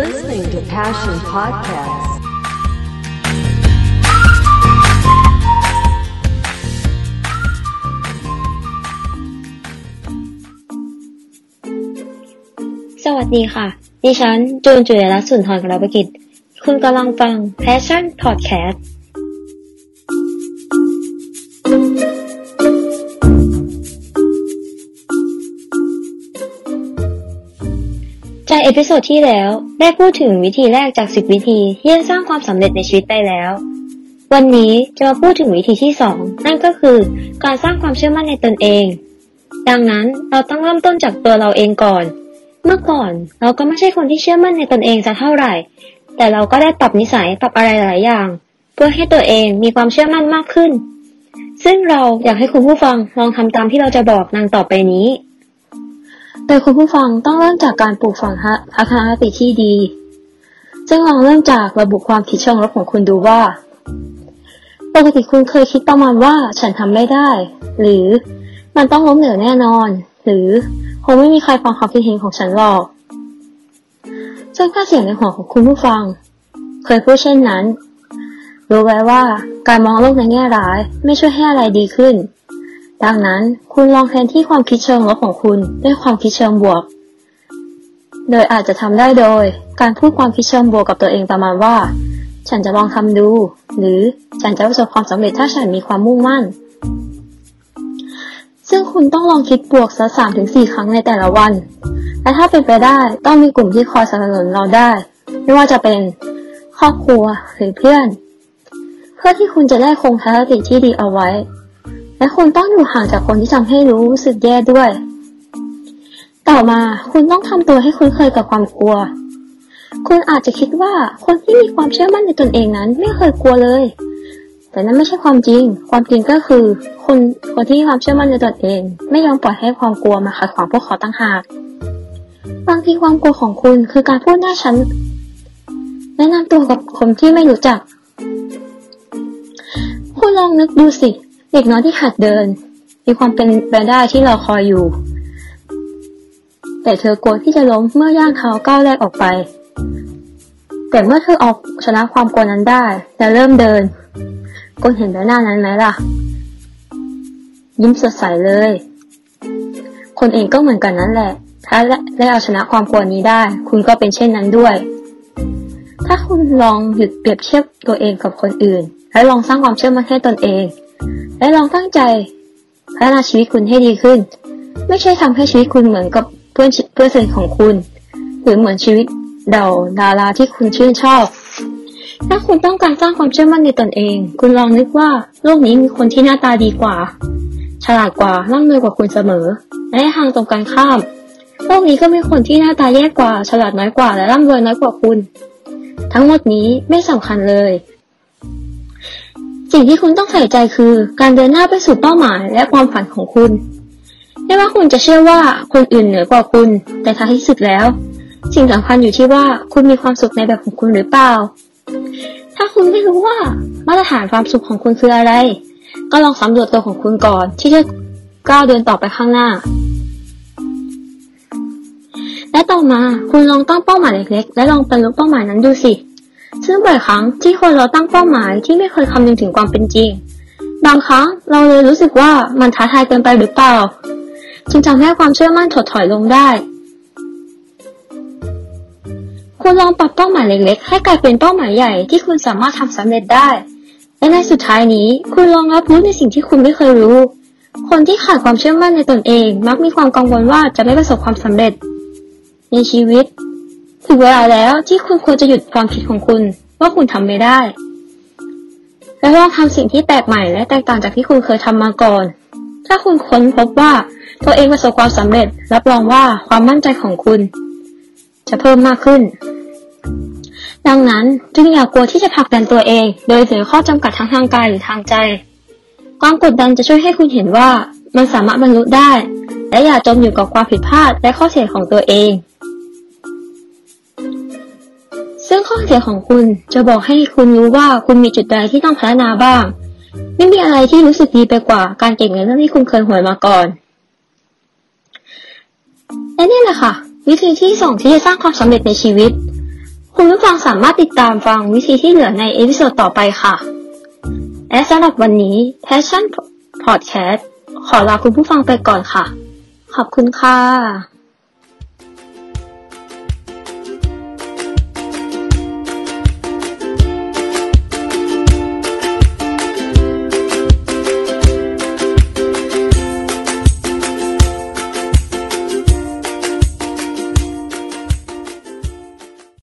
listening to Passion Podcast. สวัสดีค่ะ ดิฉันจูนจุลรัตน์สุนทรกรบกิจ คุณกำลังฟัง Passion Podcast จาก episode ที่แล้วได้พูดถึงวิธีแรกจาก 10 วิธีที่จะสร้างความสำเร็จในชีวิตไปแล้ว วันนี้จะมาพูดถึงวิธีที่ 2 นั่นก็คือการสร้างความเชื่อมั่นในตนเอง ดังนั้นเราต้องเริ่มต้นจากตัวเราเองก่อน เมื่อก่อนเราก็ไม่ใช่คนที่เชื่อมั่นในตนเองสักเท่าไหร่ แต่เราก็ได้ปรับนิสัยปรับอะไรหลายอย่าง เพื่อให้ตัวเองมีความเชื่อมั่นมากขึ้น ซึ่งเราอยากให้คุณผู้ฟังลองทำตามที่เราจะบอกดังต่อไปนี้ โดยคุณผู้ฟังต้องเริ่มจากการปลูกฝังทัศนคติที่ดี ซึ่งลองเริ่มจากระบุความคิดเชิงลบของคุณดูว่า ปกติคุณเคยคิดประมาณว่าฉันทำไม่ได้ หรือมันต้องล้มเหลวแน่นอน หรือคงไม่มีใครฟังความคิดเห็นของฉันหรอก ซึ่งถ้าเสียงในหัวของคุณผู้ฟัง เคยพูดเช่นนั้น รู้ไว้ว่าการมองโลกในแง่ร้ายไม่ช่วยให้อะไรดีขึ้น ดังนั้นคุณลองแทนที่ความคิดเชิงลบของคุณด้วยความคิดเชิงบวก โดยอาจจะทำได้โดย การพูดความคิดเชิงบวกกับตัวเองประมาณว่า ฉันจะลองทำดู หรือฉันจะประสบความสำเร็จถ้าฉันมีความมุ่งมั่น ซึ่งคุณต้องลองคิดบวกสักสามถึงสี่ครั้งในแต่ละวัน และถ้าเป็นไปได้ต้องมีกลุ่มที่คอยสนับสนุนเราได้ ไม่ว่าจะเป็นครอบครัวหรือเพื่อน เพื่อที่คุณจะได้คงทัศนคติที่ดีเอาไว้ และคุณต้องอยู่ห่างจากคนที่ทำให้รู้สึกแย่ด้วย ต่อมาคุณต้องทำตัวให้คุ้นเคยกับความกลัว คุณอาจจะคิดว่าคนที่มีความเชื่อมั่นในตนเองนั้น ไม่เคยกลัวเลย แต่นั่นไม่ใช่ความจริง ความจริงก็คือ คนคนที่มีความเชื่อมั่นในตนเอง ไม่ยอมปล่อยให้ความกลัวมาขัดขวางพวกเขาตั้งหากบางทีความกลัวของคุณคือการพูดหน้าฉันแนะนำตัวกับคนที่ไม่รู้จัก คุณลองนึกดูสิ เด็กน้อยที่หัดเดิน มีความเป็นไปได้ที่เราคอยอยู่ แต่เธอกลัวที่จะล้มเมื่อย่างเท้าก้าวแรกออกไป แต่เมื่อเธอออกชนะความกลัวนั้นได้ และเริ่มเดินคุณเห็นใบหน้านั้นไหมล่ะ ยิ้มสดใสเลย คนเองก็เหมือนกันนั่นแหละ ถ้าได้เอาชนะความกลัวนี้ได้ คุณก็เป็นเช่นนั้นด้วย ถ้าคุณลองหยุดเปรียบเทียบตัวเองกับคนอื่น และลองสร้างความเชื่อมั่นให้ตนเอง และลองตั้งใจพัฒนาชีวิตคุณให้ดีขึ้น ไม่ใช่ทำให้ชีวิตคุณเหมือนกับเพื่อนเพื่อนสนิทของคุณ หรือเหมือนชีวิตเดาดาราที่คุณชื่นชอบ ถ้าคุณต้องการสร้างความเชื่อมั่นในตนเอง คุณลองนึกว่าโลกนี้มีคนที่หน้าตาดีกว่า ฉลาดกว่าร่ำรวยกว่าคุณเสมอ และทางตรงกันข้าม โลกนี้ก็มีคนที่หน้าตาแย่กว่า ฉลาดน้อยกว่า และร่ำรวยน้อยกว่าคุณ ทั้งหมดนี้ไม่สำคัญเลย สิ่งที่คุณต้องใส่ใจคือ การเดินหน้าไปสู่เป้าหมายและความฝันของคุณไม่ว่าคุณจะเชื่อว่าคนอื่นเหนือกว่าคุณ แต่ท้ายที่สุดแล้ว สิ่งสำคัญอยู่ที่ว่าคุณมีความสุขในแบบของคุณหรือเปล่า ถ้าคุณไม่รู้ว่ามาตรฐานความสุขของคุณคืออะไร ก็ลองสำรวจตัวของคุณก่อน ที่จะก้าวเดินต่อไปข้างหน้า และต่อมาคุณลองตั้งเป้าหมายเล็กๆ และลองบรรลุเป้าหมายนั้นดูสิ ซึ่งบ่อยครั้งที่คนเราตั้งเป้าหมายที่ไม่เคยคำนึงถึงความเป็นจริง บางครั้งเราเลยรู้สึกว่ามันท้าทายเกินไปหรือเปล่า จึงทำให้ความเชื่อมั่นถดถอยลงได้ คุณลองปรับเป้าหมายเล็กๆ ให้กลายเป็นเป้าหมายใหญ่ที่คุณสามารถทำสำเร็จได้ และในสุดท้ายนี้ คุณลองรับรู้ในสิ่งที่คุณไม่เคยรู้ คนที่ขาดความเชื่อมั่นในตนเอง มักมีความกังวลว่าจะไม่ประสบความสำเร็จ ในชีวิต ถึงเวลาแล้วที่คุณควรจะหยุดความคิดของคุณ ว่าคุณทำไม่ได้ และลองทำสิ่งที่แปลกใหม่และแตกต่างจากที่คุณเคยทำมาก่อน ถ้าคุณค้นพบว่าตัวเองประสบความสำเร็จ รับรองว่าความมั่นใจของคุณ จะเพิ่มมากขึ้น ดังนั้นจึงอย่ากกลัวที่จะผลักดันตัวเอง โดยเสียข้อจำกัดทั้งทางกายหรือทางใจ ความกดดันจะช่วยให้คุณเห็นว่ามันสามารถบรรลุได้ และอย่าจมอยู่กับความผิดพลาดและข้อเสียของตัวเอง ซึ่งข้อเสียของคุณจะบอกให้คุณรู้ว่าคุณมีจุดใดที่ต้องพัฒนาบ้าง ไม่มีอะไรที่รู้สึกดีไปกว่าการเก็บเงินเรื่องที่คุณเคยหวยมาก่อนและนี่แหละค่ะ วิธีที่สองที่จะสร้างความสำเร็จในชีวิต คุณผู้ฟังสามารถติดตามฟังวิธีที่เหลือในเอพิโซดต่อไปค่ะและสำหรับวันนี้ Passion Podcast ขอลาคุณผู้ฟังไปก่อนค่ะ ขอบคุณค่ะ